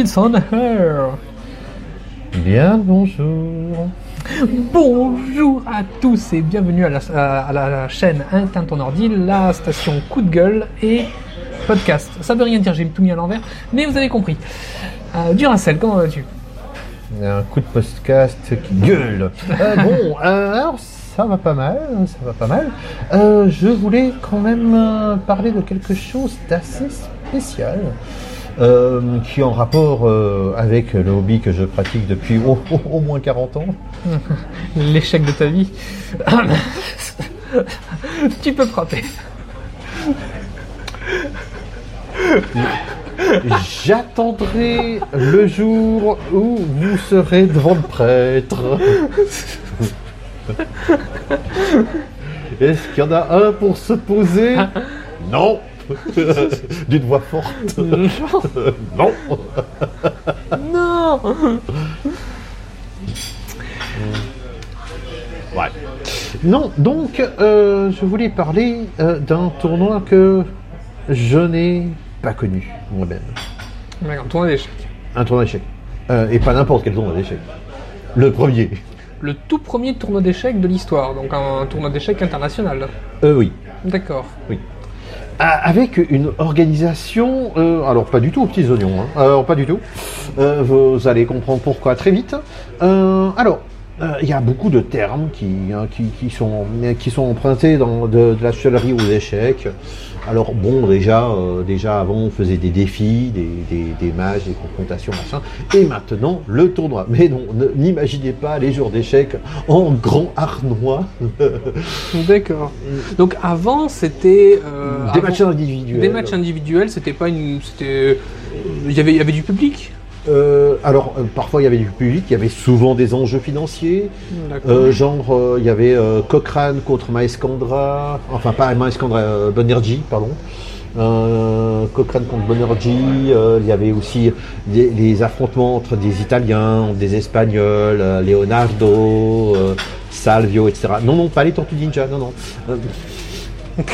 It's on air. Bien, bonjour. Bonjour à tous et bienvenue à la, à- à la chaîne Intin ton ordi, la station coup de gueule et podcast. Ça veut rien dire, j'ai tout mis à l'envers, mais vous avez compris. Euh, Duracell, comment vas-tu? Un coup de podcast qui gueule. Euh, bon, euh, alors ça va pas mal, ça va pas mal. Euh, je voulais quand même parler de quelque chose d'assez spécial. Euh, qui est en rapport euh, avec le hobby que je pratique depuis au, au- au moins 40 ans. L'échec de ta vie. tu peux frapper. J'attendrai le jour où vous serez devant le prêtre. Est-ce qu'il y en a un pour se poser? Non D'une voix forte. non Non Ouais. Non, donc euh, je voulais parler euh, d'un tournoi que je n'ai pas connu moi-même. D'accord, tournoi d'échecs. Un tournoi d'échecs. Euh, et pas n'importe quel tournoi d'échecs. Le premier. Le tout premier tournoi d'échecs de l'histoire, donc un tournoi d'échecs international. Euh, oui. D'accord. Ah, Avec une organisation, euh, alors pas du tout aux petits oignons, hein, alors pas du tout. Euh, vous allez comprendre pourquoi très vite. Euh, alors, il y a beaucoup de termes qui, hein, qui, qui sont, qui sont empruntés dans de, de la chevalerie aux échecs. Alors bon, déjà, euh, déjà avant on faisait des défis, des, des, des matchs, des confrontations, machin. Et maintenant le tournoi. Mais non, ne- n'imaginez pas les jours d'échecs en grand harnois. D'accord. Donc avant c'était euh, des avant- matchs individuels. Des matchs individuels, c'était pas une, il y avait, il y avait du public? Euh, alors, euh, parfois il y avait du public, il y avait souvent des enjeux financiers. Euh, genre, euh, il y avait euh, Cochrane contre Maescandra, enfin pas Maescandra, euh, Bonergy, pardon. Euh, Cochrane contre Bonergy, euh, il y avait aussi des- les affrontements entre des Italiens, des Espagnols, euh, Leonardo, euh, Salvio, etc. Non, non, pas les Tortues Ninja, non, non.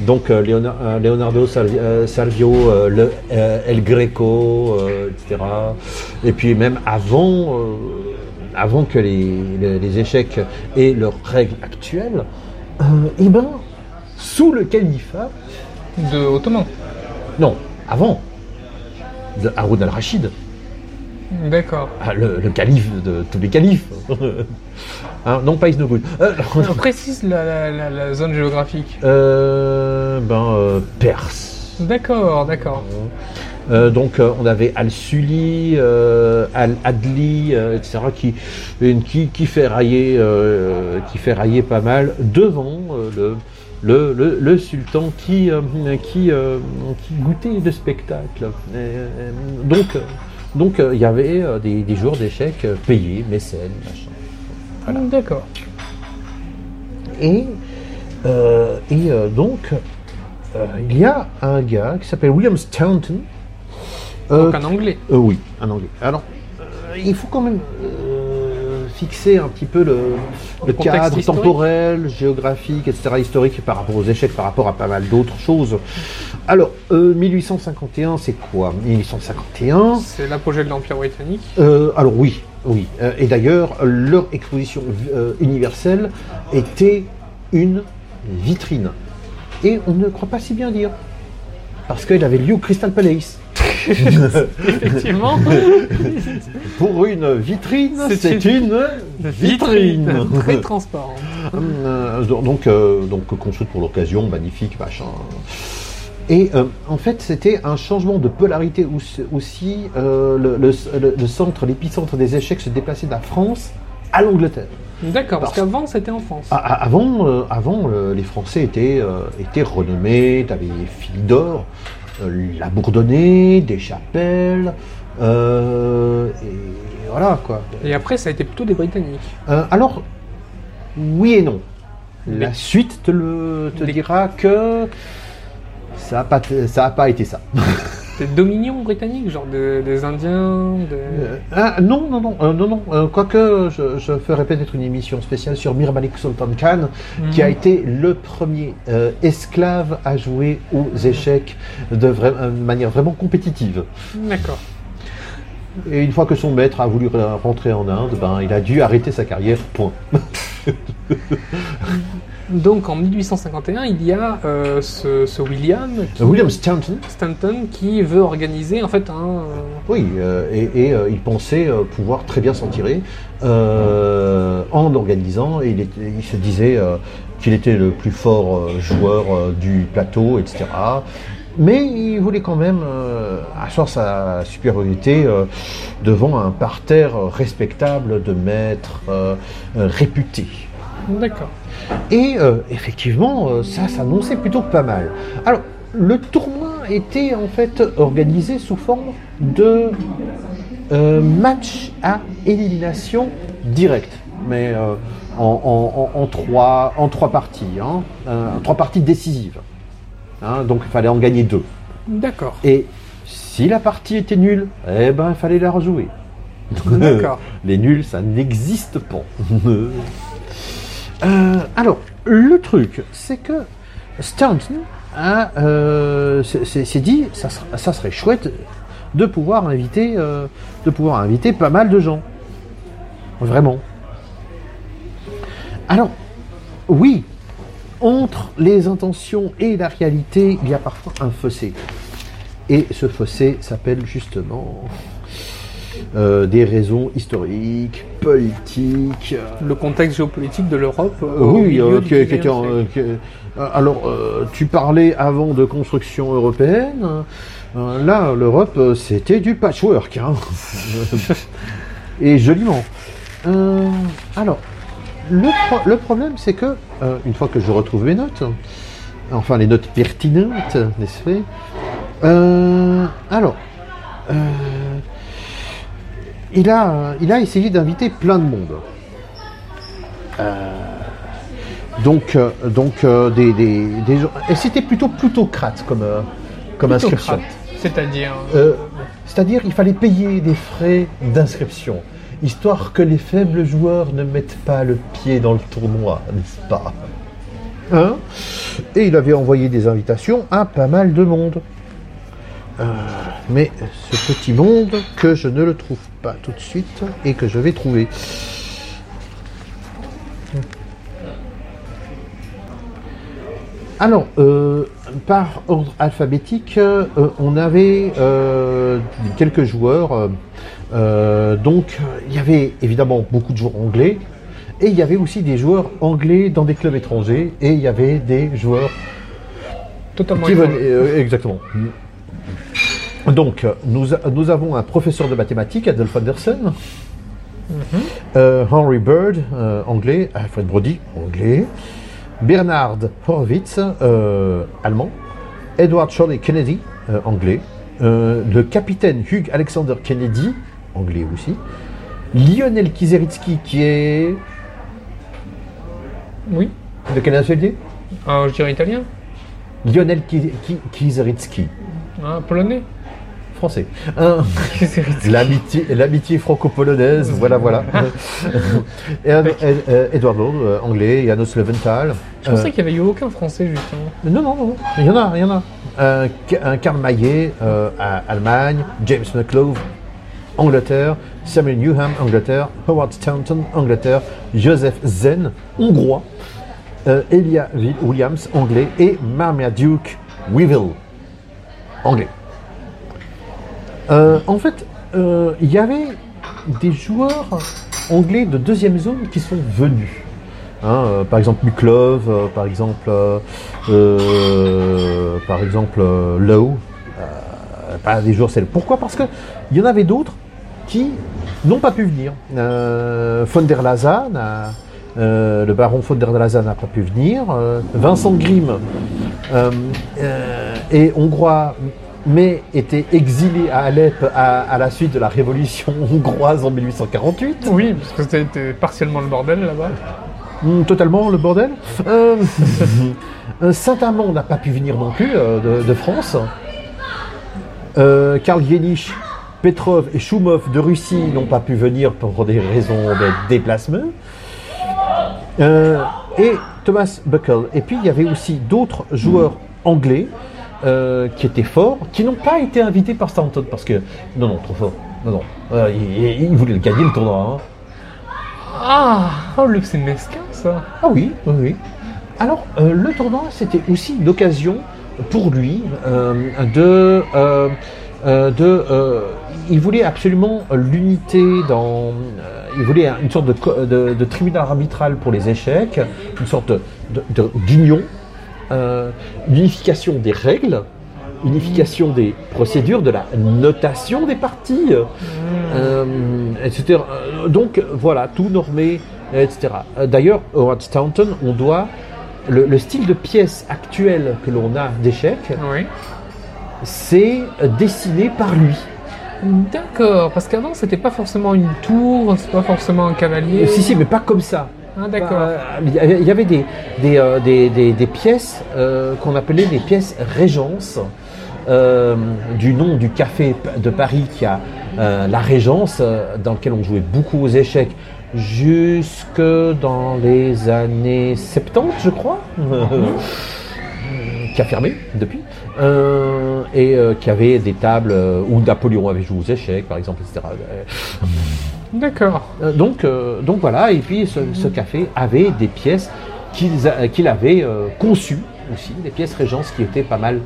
Donc euh, euh, Leonardo euh, Salvio, euh, le, euh, El Greco, etc. Et puis même avant, avant que les, les- les échecs aient leurs règles actuelles, eh ben, sous le califat, De ottoman. non, avant, de Haroun al-Rachid, D'accord. ah, le, le calife de tous les califes. Hein, non, pas Isnogoud. Euh, Alors, précise la, la- la- la zone géographique. euh, ben, euh, Perse. D'accord, d'accord. Euh, donc euh, on avait Al-Suli, euh, Al-Adli, etc. qui, qui, qui fait railler, qui fait railler pas mal devant le, le, le, le sultan qui, qui, qui goûtait le spectacle. Donc donc il y avait des, des joueurs d'échecs payés, mécènes, machin. Voilà. D'accord. Et, et donc, euh, il y a un gars qui s'appelle William Staunton. euh, Donc un anglais. euh, oui, un anglais. Alors, il faut quand même fixer un petit peu le, le cadre temporel, géographique, etc., historique par rapport aux échecs, par rapport à pas mal d'autres choses. Alors, euh, 1851, c'est quoi 1851, C'est l'apogée de l'Empire britannique. euh, alors oui, oui. Euh, et d'ailleurs, leur exposition universelle était une vitrine. Et on ne croit pas si bien dire. Parce qu'elle avait lieu au Crystal Palace. Effectivement. Pour une vitrine, C'est une, vitrine. Très transparente. Euh, donc, euh, donc construite pour l'occasion, magnifique, machin. Et euh, en fait, c'était un changement de polarité aussi. euh, le centre, l'épicentre des échecs se déplaçait de la France à l'Angleterre. D'accord, parce Parce- qu'avant c'était en France. Avant, euh, avant euh, les Français étaient, euh, étaient renommés, tu avais Philidor, euh, la Bourdonnais, des chapelles, et voilà quoi. Et après ça a été plutôt des Britanniques. Alors, oui et non. La suite te, le, te Des- dira que ça n'a pas, t- ça a pas été ça. des dominions britanniques, genre de- des Indiens de... Euh, ah, non, non, non, euh, non, non. euh, quoique, je, je ferai peut-être une émission spéciale sur Mir Malik Sultan Khan, qui Mhm. a été le premier esclave à jouer aux échecs de vra- de manière vraiment compétitive. D'accord. Et une fois que son maître a voulu re- rentrer en Inde, ben, il a dû arrêter sa carrière, point. Donc en 1851, il y a euh, ce, ce William, qui- William Stanton, Stanton qui veut organiser en fait un... oui, euh, et, et, euh, il pensait euh, pouvoir très bien s'en tirer euh, en organisant, et il, il se disait euh, qu'il était le plus fort euh, joueur euh, du plateau, etc. Mais il voulait quand même euh, asseoir sa supériorité euh, devant un parterre respectable de maîtres euh, euh, réputés. D'accord. Et euh, effectivement, euh, ça s'annonçait plutôt pas mal. Alors, le tournoi était en fait organisé sous forme de euh, match à élimination directe, mais euh, en, en- en- en trois, en trois parties, hein, trois parties décisives. Hein, donc il fallait en gagner deux. D'accord. Et si la partie était nulle, eh ben il fallait la rejouer. D'accord. Les nuls, ça n'existe pas. Euh, alors, le truc, c'est que Stanton euh, s'est- s'est s'est dit, ça serait chouette de pouvoir inviter, euh, de pouvoir inviter pas mal de gens. Vraiment. Alors, oui, entre les intentions et la réalité, il y a parfois un fossé. Et ce fossé s'appelle justement euh, des raisons historiques, politiques. euh, Le contexte géopolitique de l'Europe. euh, oui, milieu du qui, qui 19e était en- siècle. qui- alors, tu parlais avant de construction européenne. Euh, là, l'Europe, c'était du patchwork. hein. Et joliment. Euh, alors, le, pro- le problème, c'est que, euh, une fois que je retrouve mes notes, enfin les notes pertinentes, n'est-ce pas? Euh, Alors, il, a, il a essayé d'inviter plein de monde. Donc, euh, donc euh, des, des, des gens. Et c'était plutôt plutocrate comme, euh, comme inscription. C'est-à-dire. Euh, C'est-à-dire, il fallait payer des frais d'inscription, histoire que les faibles joueurs ne mettent pas le pied dans le tournoi, n'est-ce pas? Hein? Et il avait envoyé des invitations à pas mal de monde. Mais ce petit monde que je ne le trouve pas tout de suite et que je vais trouver. Alors, euh, par ordre alphabétique, euh, on avait euh, quelques joueurs. donc, il y avait évidemment beaucoup de joueurs anglais. Et il y avait aussi des joueurs anglais dans des clubs étrangers. Et il y avait des joueurs Totalement qui étranger. venaient- exactement. Donc, nous, avons un professeur de mathématiques, Adolf Anderson. Euh, Henry Bird, euh, anglais. Alfred Brody, anglais. Bernard Horowitz, euh, allemand. Edward Shirley Kennedy, anglais. Le capitaine Hugh Alexander Kennedy, anglais aussi. Lionel Kizeritsky, qui est. Oui. De quelle nationalité je dirais italien. Lionel Ki- Ki- Kizeritsky, Ah, polonais. Français. L'amitié, franco-polonaise, voilà, voilà. Et, euh, euh, Edward Lord, euh, anglais, Janos Leventhal. Je pensais qu'il n'y avait eu aucun français, justement. Euh, non, non, non, il y en a, il y en a. Un, un Karl Maillet, euh, à Allemagne, James McLove, Angleterre, Samuel Newham, Angleterre, Howard Stanton, Angleterre, Joseph Zen, hongrois, euh, Elia Wi- Williams, anglais, et Marmaduke Weevil, anglais. Euh, en fait, euh, il y avait des joueurs anglais de deuxième zone qui sont venus. Hein, euh, par exemple Muklov, par exemple, par exemple Lowe, pas des joueurs célèbres. Pourquoi? Parce que il y en avait d'autres qui n'ont pas pu venir. Von der Laza, n'a- euh, le baron von der Laza n'a pas pu venir. Vincent Grimm est hongrois, mais était exilé à Alep à, à la suite de la révolution hongroise en 1848. Oui, parce que c'était partiellement le bordel là-bas. Hmm, totalement le bordel. Euh, euh, Saint-Amand n'a pas pu venir non plus euh, de, de France. Euh, Karl Yenich, Petrov et Shumov de Russie n'ont pas pu venir pour des raisons de déplacement. Et Thomas Buckle. Et puis il y avait aussi d'autres joueurs anglais euh, qui étaient forts, qui n'ont pas été invités par Stanton parce que non non trop fort. Non non, Euh, ils voulaient le gagner le tournoi. hein. Ah, oh, le c'est mesquin ça. Ah oui, oui, oui. Alors, euh, le tournoi, c'était aussi l'occasion pour lui euh, de... euh, euh, de euh, il voulait absolument l'unité dans... euh, il voulait une sorte de, de- de tribunal arbitral pour les échecs, une sorte de- de- d'union, euh, une unification des règles, unification des procédures, de la notation des parties, euh, etc. Euh, Donc voilà, tout normé, etc. Euh, D'ailleurs, Howard Staunton, on doit le, le style de pièce actuel que l'on a d'échecs, Oui. c'est euh, dessiné par lui. D'accord, parce qu'avant c'était pas forcément une tour, c'est pas forcément un cavalier. Euh, Si, si, mais pas comme ça. Ah, d'accord. Euh, Il y avait- des, des, euh, des- des- des pièces euh, qu'on appelait les pièces Régence, euh, du nom du café de Paris qui a euh, la Régence, euh, dans lequel on jouait beaucoup aux échecs jusque dans les années 70, je crois, qui a fermé depuis, et qui avait des tables où Napoléon avait joué aux échecs, par exemple, etc. Euh, D'accord. euh, donc, euh, donc voilà, et puis ce, ce café avait des pièces a- qu'il avait euh, conçues aussi, des pièces Régence qui étaient pas mal,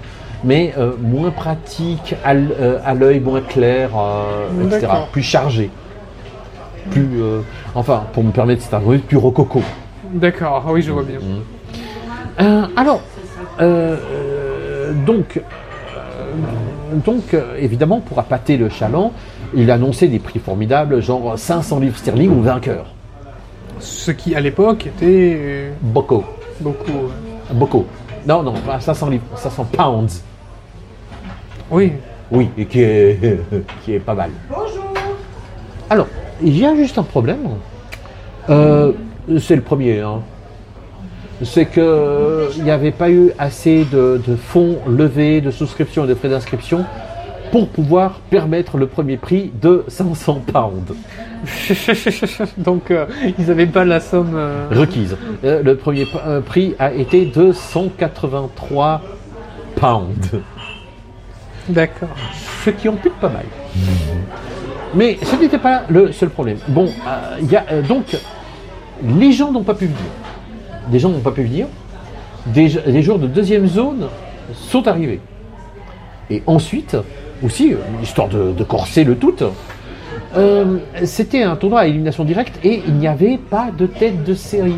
mais euh, moins pratiques, à euh, l'œil moins clair, euh, etc. Plus chargées. Plus, euh, enfin, pour me permettre, c'est un mot plus rococo. D'accord, ah oui, je vois bien. Euh, alors, euh, euh, donc, euh, donc euh, évidemment, pour appâter le chaland, il annonçait des prix formidables, genre 500 livres sterling au vainqueur. Ce qui à l'époque était euh, Bocco. beaucoup. euh, Bocco. Non, non, pas 500 livres, 500 pounds. Oui. Oui, et qui est, qui est pas mal. Bonjour. Alors, il y a juste un problème. Euh, c'est le premier. hein. C'est que euh, il n'y avait pas eu assez de, de fonds levés, de souscriptions et de frais d'inscription pour pouvoir permettre le premier prix de 500 pounds Donc euh, ils n'avaient pas la somme. euh, requise. Euh, le premier prix a été de 183 pounds. D'accord. ce qui en pute pas mal. Mais ce n'était pas le seul problème. Bon, il y a, donc, les gens n'ont pas pu venir. Des gens n'ont pas pu venir. Des, des joueurs de deuxième zone sont arrivés. Et ensuite, aussi, euh, histoire de, de corser le tout, euh, c'était un tournoi à élimination directe et il n'y avait pas de tête de série.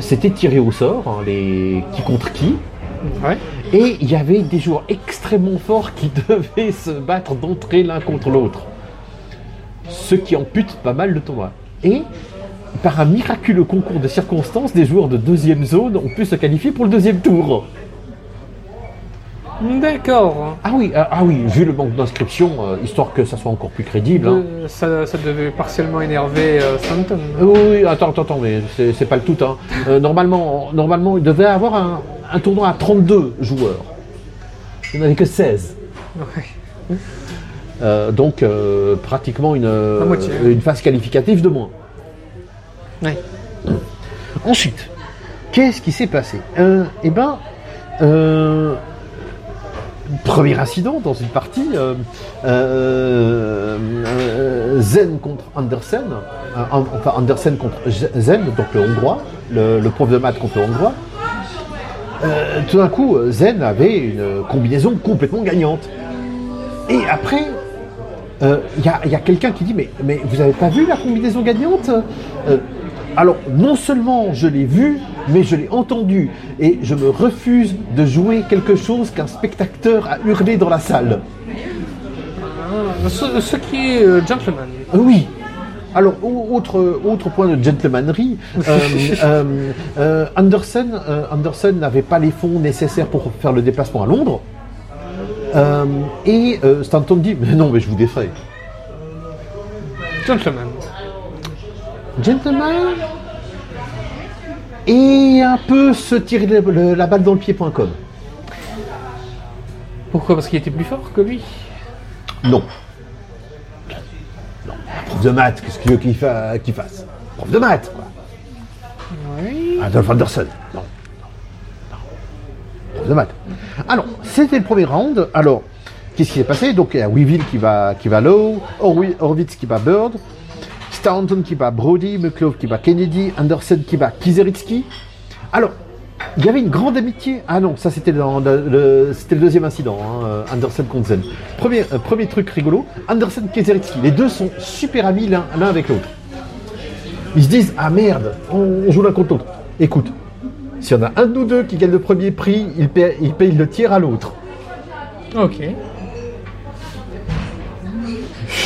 C'était tiré au sort, hein, les qui contre qui. Ouais. Et il y avait des joueurs extrêmement forts qui devaient se battre d'entrée l'un contre l'autre. Ce qui ampute pas mal le tournoi. Et par un miraculeux concours de circonstances, des joueurs de deuxième zone ont pu se qualifier pour le deuxième tour. D'accord. Ah oui, ah, ah oui, vu le manque d'inscription, euh, histoire que ça soit encore plus crédible. hein. Euh, ça, ça devait partiellement énerver euh, Stanton. Euh, Oui, oui, attends, attends, attends, mais c'est pas le tout. Hein. Normalement, normalement, il devait avoir un, un tournoi à 32 joueurs. Il n'y en avait que 16. Ouais. Euh, donc pratiquement une, moitié. une phase qualificative de moins. Ouais. Ensuite, qu'est-ce qui s'est passé? Eh ben, premier incident dans une partie, euh, euh, euh, Zen contre Andersen, en- enfin Andersen contre Zen, donc le hongrois, le, prof de maths contre le hongrois. Tout d'un coup, Zen avait une combinaison complètement gagnante. Et après, il y a, quelqu'un qui dit mais, vous n'avez pas vu la combinaison gagnante? Alors non seulement je l'ai vu, mais je l'ai entendu et je me refuse de jouer quelque chose qu'un spectateur a hurlé dans la salle. Ah, ce, ce qui est euh, gentleman. Euh, Oui. Alors, au- autre, autre point de gentlemannerie, euh, euh, euh, Anderson, Anderson n'avait pas les fonds nécessaires pour faire le déplacement à Londres. Et Stanton dit Mais non, mais je vous défrais. Gentleman. Gentleman? Et un peu se tirer le- le- la balle dans le pied.com. Pourquoi? Parce qu'il était plus fort que lui? Non. Non. Prof de maths, qu'est-ce qu'il veut qu'il fa- qu'il fasse? Prof de maths, quoi. Oui. Adolf Anderson. Non. non. Prof de maths. Alors, c'était le premier round. Alors, qu'est-ce qui s'est passé? Donc, il y a Weevil qui va, qui va low, Horwi- Horwitz qui bat Bird, Staunton qui bat Brody, McClove qui bat Kennedy, Anderson qui bat Kizeritsky. Alors, il y avait une grande amitié. Ah non, ça c'était dans le, deuxième incident, hein, euh, Anderson contre Zen. Premier, euh, truc rigolo, Anderson Kizeritsky. Les deux sont super amis l'un avec l'autre. Ils se disent Ah merde, on, on joue l'un contre l'autre. Écoute, s'il y en a un de nous deux qui gagne le premier prix, il paye, il paye le tiers à l'autre. Ok.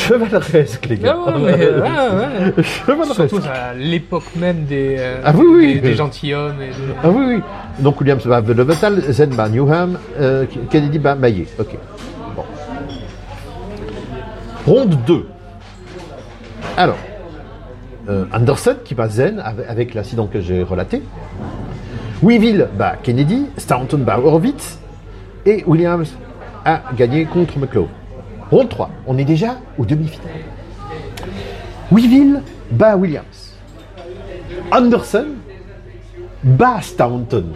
Chevaleresque, les gars. Ouais, mais, ouais, ouais. Chevaleresque. Surtout à l'époque même des, euh, Ah oui, oui. des, des gentilshommes. Et des- Ah oui, oui. Donc Williams bat Le Metal, Zen bat Newham, euh, Kennedy bat Maillet. Ok. Bon. Ronde 2. Alors, euh, Anderson qui bat Zen avec, avec l'accident que j'ai relaté. Weevil bat Kennedy, Staunton bat Horowitz et Williams a gagné contre McClove. Ronde 3. On est déjà aux demi-finales. Weevil bat Williams. Anderson bat Staunton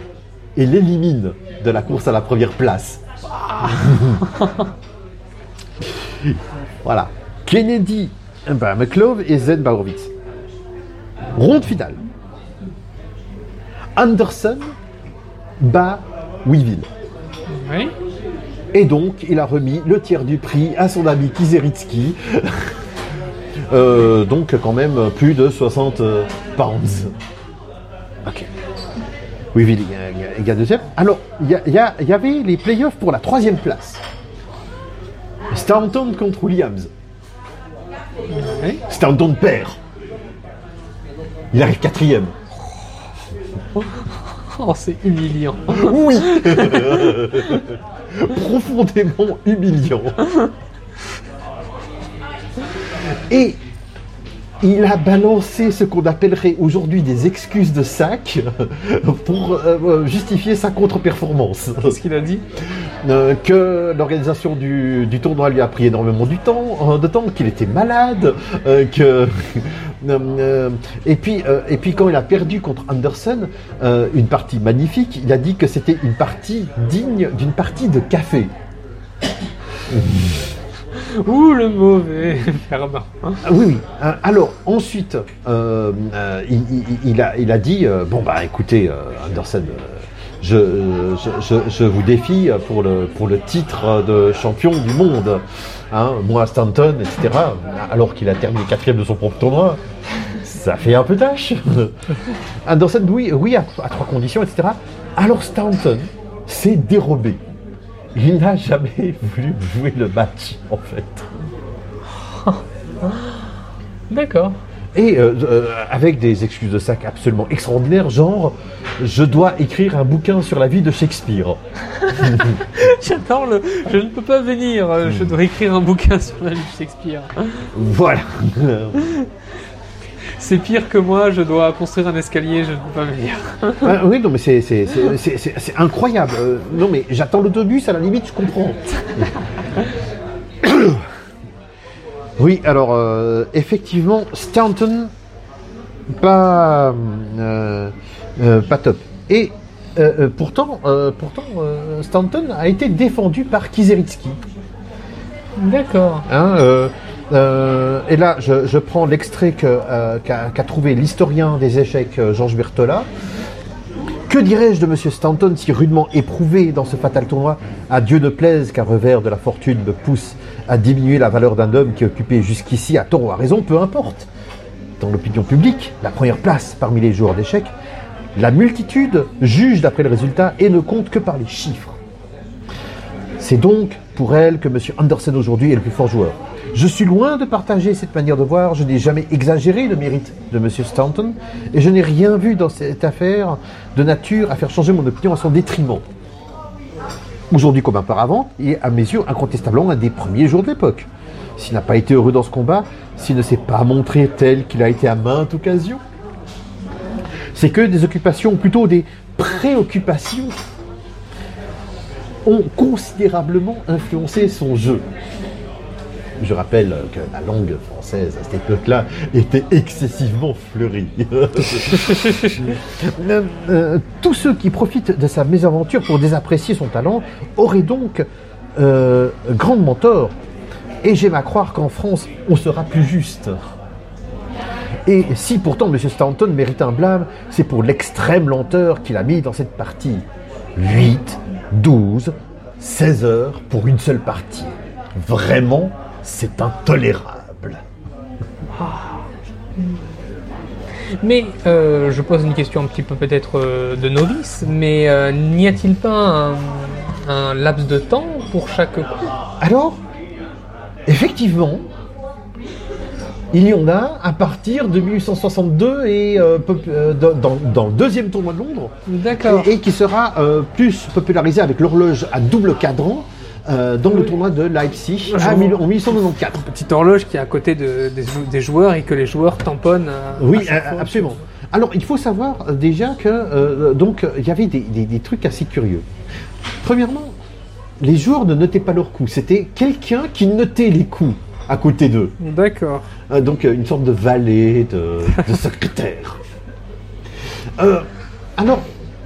et l'élimine de la course à la première place. voilà. Kennedy bat McClove et Zen bat Horowitz. Ronde finale. Anderson bat Weevil. Oui. Et donc, il a remis le tiers du prix à son ami Kizeritsky. Euh, donc, quand même, plus de 60 euh, pounds. Ok. Oui, il, il, il gagne deuxième. Alors, il y, a- y a- y avait les playoffs pour la troisième place. Staunton contre Williams. Oui. Staunton perd. Il arrive quatrième. Oh, c'est humiliant. Oui Profondément humiliant. Et il a balancé ce qu'on appellerait aujourd'hui des excuses de sac pour euh, justifier sa contre-performance. Qu'est-ce qu'il a dit Euh, que l'organisation du, du tournoi lui a pris énormément du temps, euh, de temps, qu'il était malade, euh, que euh, euh, et puis euh, et puis quand il a perdu contre Anderson, euh, une partie magnifique, il a dit que c'était une partie digne d'une partie de café. Ouh, le mauvais perdant. Ah oui, oui. Euh, alors ensuite, euh, euh, il, a, dit bon bah écoutez Anderson, je, vous défie pour le pour le titre de champion du monde. Hein, moi Stanton, etc. Alors qu'il a terminé quatrième de son propre tournoi, ça fait un peu tâche. Anderson, oui, oui à, à trois conditions, etc. Alors Stanton s'est dérobé. Il n'a jamais voulu jouer le match, en fait. D'accord. Et euh, euh, avec des excuses de sac absolument extraordinaires, genre je dois écrire un bouquin sur la vie de Shakespeare. J'adore le. Je ne peux pas venir. euh, Je dois écrire un bouquin sur la vie de Shakespeare. Voilà. C'est pire que moi. Je dois construire un escalier. Je ne peux pas venir. Ah, oui, non, mais c'est, c'est, c'est, c'est- c'est- c'est incroyable. Euh, non, mais j'attends l'autobus, à la limite, je comprends. oui, alors, euh, effectivement, Stanton, pas, euh, euh, pas top. Et euh, euh, pourtant, euh, pourtant euh, Stanton a été défendu par Kizeritsky. D'accord. Hein, euh, et là, je, prends l'extrait euh, qu'a, trouvé l'historien des échecs euh, Georges Bertola. Que dirais-je de Monsieur Stanton si rudement éprouvé dans ce fatal tournoi À Dieu ne plaise qu'un revers de la fortune me pousse à diminuer la valeur d'un homme qui occupait jusqu'ici à tort ou à raison, peu importe. Dans l'opinion publique, la première place parmi les joueurs d'échecs, la multitude juge d'après le résultat et ne compte que par les chiffres. C'est donc pour elle que M. Anderson aujourd'hui est le plus fort joueur. Je suis loin de partager cette manière de voir, je n'ai jamais exagéré le mérite de M. Stanton et je n'ai rien vu dans cette affaire de nature à faire changer mon opinion à son détriment. Aujourd'hui comme auparavant, il est à mes yeux incontestablement un des premiers jours de l'époque. S'il n'a pas été heureux dans ce combat, s'il ne s'est pas montré tel qu'il a été à maintes occasions, c'est que des occupations, plutôt des préoccupations ont considérablement influencé son jeu. Je rappelle que la langue française à cette époque-là était excessivement fleurie. Euh, euh, tous ceux qui profitent de sa mésaventure pour désapprécier son talent auraient donc euh, grandement tort. Et j'aime à croire qu'en France, on sera plus juste. Et si pourtant M. Stanton mérite un blâme, c'est pour l'extrême lenteur qu'il a mis dans cette partie. 8, 12, 16 heures pour une seule partie. Vraiment, c'est intolérable. Mais euh, je pose une question un petit peu peut-être euh, de novice, mais euh, n'y a-t-il pas un, un laps de temps pour chaque coup? Alors, effectivement, il y en a à partir de 1862 et dans, le deuxième tournoi de Londres, D'accord. et, et qui sera plus popularisé avec l'horloge à double cadran euh, dans le tournoi de Leipzig mille- en 1894. Petite horloge qui est à côté de- des, jou- des joueurs et que les joueurs tamponnent. à- Oui, euh, absolument. Alors, il faut savoir euh, déjà que euh, donc euh, il y avait des, des- des trucs assez curieux. Premièrement, les joueurs ne notaient pas leurs coups. C'était quelqu'un qui notait les coups à côté d'eux. D'accord. Euh, donc euh, une sorte de valet, de, de secrétaire. Euh, alors,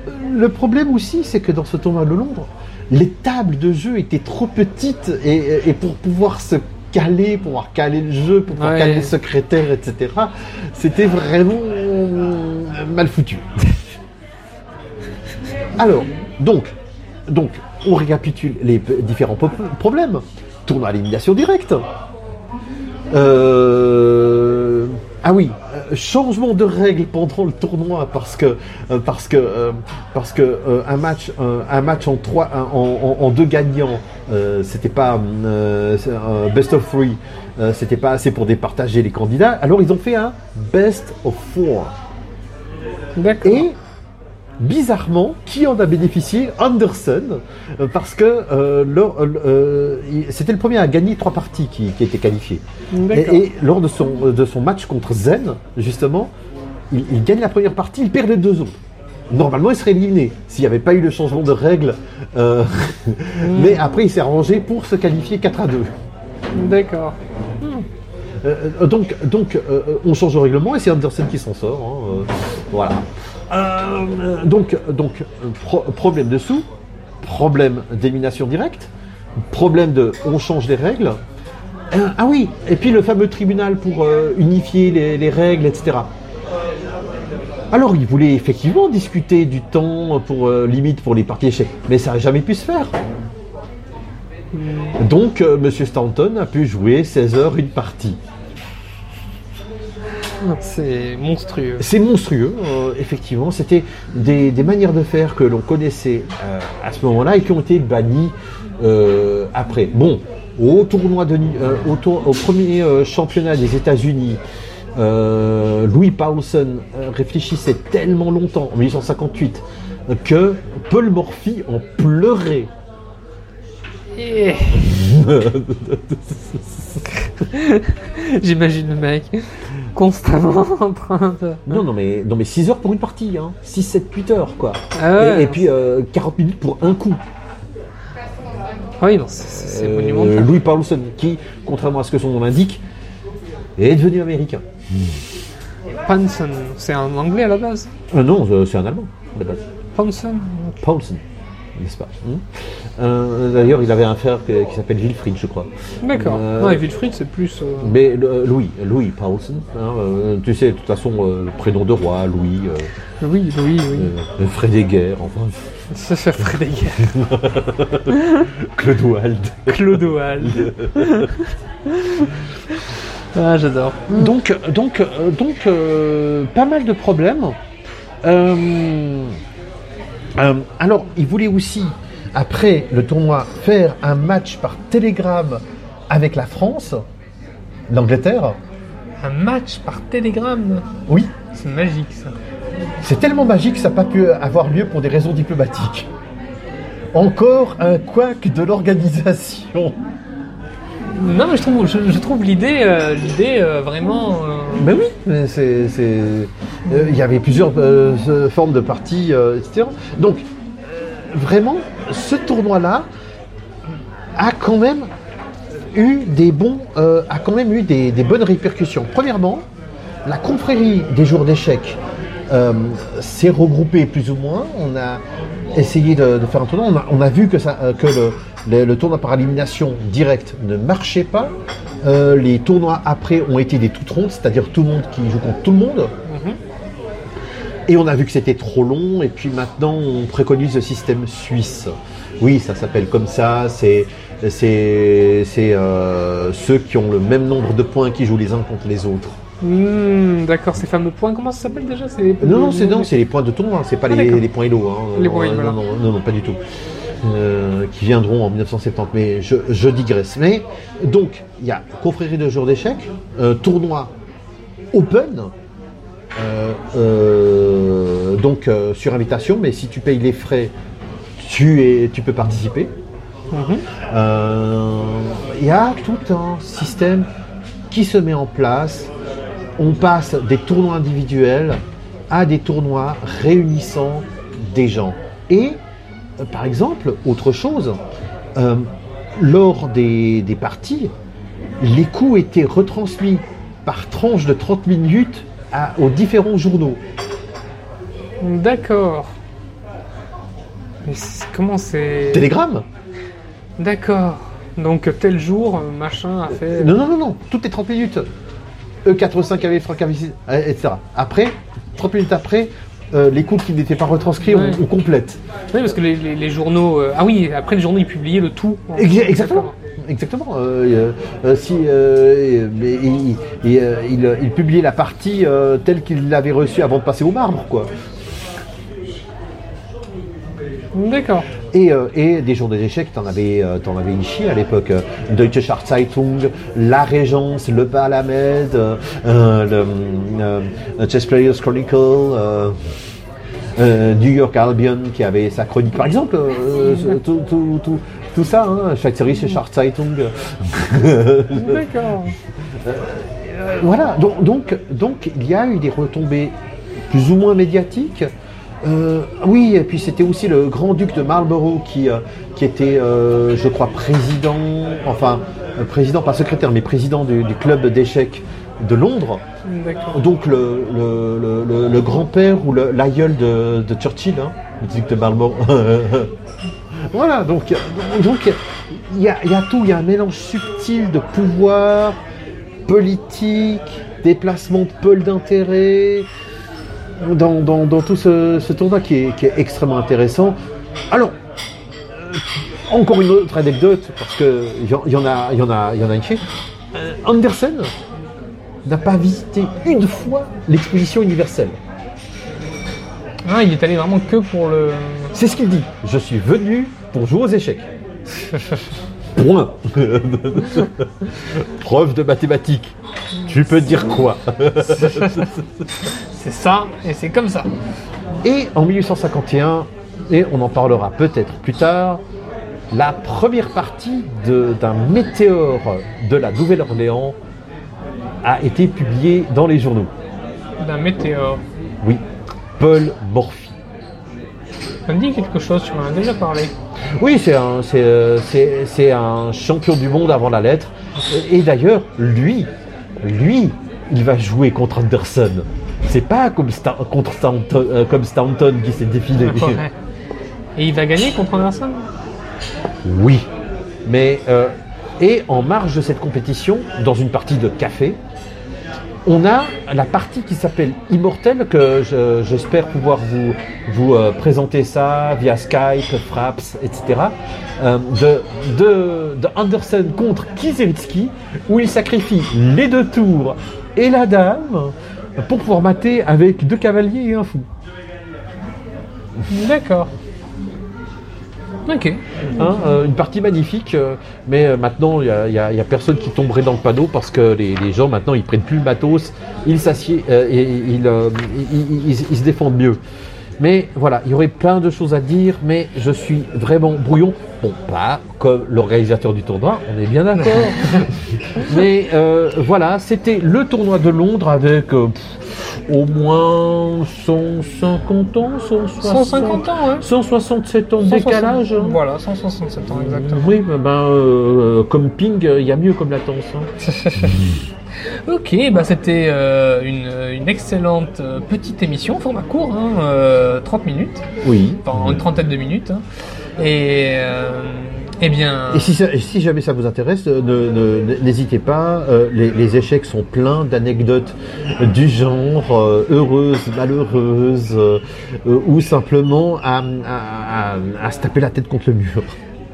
euh, le problème aussi, c'est que dans ce tournoi de Londres, les tables de jeu étaient trop petites et, et pour pouvoir se caler, pour pouvoir caler le jeu, pour pouvoir Ouais. caler le secrétaire, etc., c'était vraiment mal foutu. Alors, donc, donc, on récapitule les différents problèmes. Tournoi à l'élimination directe. Euh, Ah oui, changement de règle pendant le tournoi parce que euh, parce que euh, parce que euh, un match un match en trois en, en- en deux gagnants c'était pas best of three c'était pas assez pour départager les candidats. Alors ils ont fait un best of four. Et bizarrement, qui en a bénéficié? Anderson, euh, parce que euh, euh, c'était le premier à gagner trois parties qui, qui étaient qualifiées. D'accord. Et, et lors de son, de son match contre Zen, justement, il, il gagne la première partie, il perd les deux autres. Normalement, il serait éliminé s'il n'y avait pas eu le changement de règle. euh, Mais après, il s'est arrangé pour se qualifier 4 à 2. D'accord. Euh, donc, donc euh, on change le règlement et c'est Anderson qui s'en sort. hein, voilà. Euh, donc, donc euh, pro- problème dessous, problème d'élimination directe, problème de on change les règles. Euh, ah oui, et puis le fameux tribunal pour euh, unifier les, les règles, etc. Alors, il voulait effectivement discuter du temps pour limite pour les parties échecs, mais ça n'a jamais pu se faire. Donc, euh, Monsieur Stanton a pu jouer 16 heures une partie. C'est monstrueux. C'est monstrueux, euh, effectivement. C'était des, des manières de faire que l'on connaissait euh, à ce moment-là et qui ont été bannies euh, après. Bon, au tournoi de, au, tour- au premier championnat des États-Unis, Louis Paulson réfléchissait tellement longtemps, en 1858, euh, que Paul Morphy en pleurait. Et- J'imagine le mec constamment en train de. Non, non, mais, non, mais 6 heures pour une partie, hein. 6, 7, 8 heures, quoi. Ah ouais, et, et puis euh, 40 minutes pour un coup. Ah oui, non, c'est- Euh, monumental. Louis Paulson, qui, contrairement à ce que son nom l'indique, est devenu américain. Panson, c'est un anglais à la base. Euh, non, euh, c'est un Allemand, à la base. Panson Paulson, n'est-ce pas hein Euh, D'ailleurs, il avait un frère qui s'appelle Wilfried, je crois. D'accord. Euh, Non, et Wilfried, c'est plus. euh, Mais Louis, Louis Paulson, hein, euh, tu sais, de toute façon, euh, prénom de roi, Louis, euh, Oui, oui, oui. euh, Frédéguerre, enfin, Ça fait Frédéric. Claude Wald. Clodoald. ah, j'adore. Donc, donc, donc euh, pas mal de problèmes. Euh, euh, alors, il voulait aussi, après le tournoi, faire un match par télégramme avec la France, l'Angleterre. Un match par télégramme. Oui, C'est magique ça. c'est tellement magique que ça n'a pas pu avoir lieu pour des raisons diplomatiques. Encore un couac de l'organisation. Non, mais je trouve, je, trouve l'idée, euh, l'idée euh, vraiment. euh, Ben oui, c'est, c'est- euh, il y avait plusieurs formes de partis, euh, etc. Donc, vraiment, ce tournoi-là a quand même eu des bons, a quand même eu des, des bonnes répercussions. Premièrement, la confrérie des jours d'échecs s'est regroupée plus ou moins. On a essayé de, faire un tournoi. On a, on a vu que, ça, que le, le- le tournoi par élimination directe ne marchait pas. Euh, les tournois après ont été des toutes rondes, c'est-à-dire tout le monde qui joue contre tout le monde. Et on a vu que c'était trop long, et puis maintenant on préconise le système suisse. Oui, ça s'appelle comme ça, c'est euh, ceux qui ont le même nombre de points qui jouent les uns contre les autres. Hmm, D'accord, ces fameux points, comment ça s'appelle déjà les- Non, non, c'est les points de tournoi, c'est pas Ah, les, points Elo. Hein. Les non, points, non, voilà. non, non, non, pas du tout. Euh, qui viendront en 1970, mais je, je digresse. Mais donc, il y a confrérie de jours d'échecs, euh, tournoi open, euh, euh, donc sur invitation, mais si tu payes les frais, tu, es, tu peux participer. Mhm. Il y a tout un système qui se met en place. On passe des tournois individuels à des tournois réunissant des gens. Et, par exemple, autre chose, euh, lors des, des parties, les coups étaient retransmis par tranche de 30 minutes à- aux différents journaux. D'accord. Mais comment c'est? Télégramme? D'accord. Donc tel jour, euh, machin a fait. Non, non, non, non, toutes les 30 minutes. E E85 avait Franck euh, etc. Après, 30 minutes après, euh, les coups qui n'étaient pas retranscrits, Ouais. on, on complète. Oui, parce que les, les- les journaux. euh, Ah oui, après les journaux ils publiaient le tout. Ex- Exactement. Exactement. euh, si, il, il, il- il publiait la partie telle qu'il l'avait reçue avant de passer au marbre, quoi. D'accord. Et, euh, et des jours des échecs, t'en avais, euh, t'en avais ici à l'époque. euh, Deutsche Chartzeitung, La Régence, Le Palamed, le Chess Players Chronicle, New York Albion qui avait sa chronique. Par exemple, tout, tout, tout, tout ça, hein, Schweizerische Chartzeitung. D'accord. Voilà, donc, donc, donc il y a eu des retombées plus ou moins médiatiques. Euh, oui, et puis c'était aussi le grand-duc de Marlborough qui, euh, qui était, euh, je crois, président, enfin, président, pas secrétaire, mais président du, du club d'échecs de Londres. Donc le, le, le- le- le grand-père ou l'aïeul de, de Churchill, hein, le duc de Marlborough. voilà, donc donc il y a, il y a tout, il y a un mélange subtil de pouvoir, politique, déplacement de pôle d'intérêt dans, dans- dans tout ce, ce tournoi qui est, qui est extrêmement intéressant. Alors, euh, encore une autre anecdote, parce que il y, y en a, y en a, il y en a une chez. Euh, Andersen n'a pas visité une fois l'exposition universelle. Ah, il est allé vraiment que pour le. C'est ce qu'il dit. Je suis venu pour jouer aux échecs. Point. Preuve de mathématiques. Tu peux dire quoi C'est ça, et c'est comme ça. Et en 1851, et on en parlera peut-être plus tard, la première partie d'un météore de la Nouvelle-Orléans a été publiée dans les journaux. D'un météore. Oui, Paul Morphy. Ça me dit quelque chose, tu m'en as déjà parlé. Oui, c'est un, c'est, euh, c'est un champion du monde avant la lettre. Et d'ailleurs, lui, lui, il va jouer contre Anderson. C'est pas comme, Sta- contre Stanton, euh, comme Stanton qui s'est défilé. Ouais. Et il va gagner contre Anderson? Oui, mais euh, et en marge de cette compétition, dans une partie de café, on a la partie qui s'appelle Immortel, que je- j'espère pouvoir vous, euh, présenter ça via Skype, Fraps, etc. euh, de Anderson contre Kizeritsky, où il sacrifie les deux tours et la dame pour pouvoir mater avec deux cavaliers et un fou. D'accord. Ok. Hein, euh, une partie magnifique, euh, mais euh, maintenant il n'y a, personne qui tomberait dans le panneau parce que les, gens maintenant ils prennent plus le matos, ils s'assiedent et ils- ils- ils se défendent mieux. Mais voilà, il y aurait plein de choses à dire, mais je suis vraiment brouillon. Bon, pas comme l'organisateur du tournoi, on est bien d'accord. mais euh, voilà, c'était le tournoi de Londres avec euh, pff, au moins 150 ans, 160, 150 ans, ouais. 167 ans de 160 décalage. hein. Voilà, 167 ans exactement. Oui, ben, ben, euh, comme ping, il y a mieux comme latence. hein. Ok, bah c'était euh, une, une excellente euh, petite émission, format court, hein, euh, 30 minutes, Oui. enfin une trentaine de minutes. hein. Et euh, eh bien, Et si, ça- et si jamais ça vous intéresse, euh, n'hésitez pas. euh, les, les échecs sont pleins d'anecdotes du genre euh, heureuses, malheureuses, euh, euh, ou simplement à, à- à- à se taper la tête contre le mur.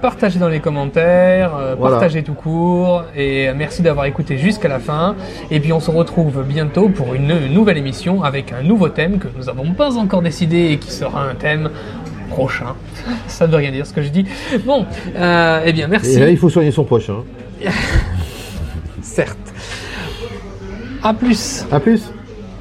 Partagez dans les commentaires, euh, Voilà. partagez tout court, et merci d'avoir écouté jusqu'à la fin. Et puis on se retrouve bientôt pour une, une nouvelle émission avec un nouveau thème que nous n'avons pas encore décidé et qui sera un thème prochain. Ça ne veut rien dire ce que je dis. Bon, euh, eh bien merci. Et là, il faut soigner son prochain. Certes. À plus. À plus.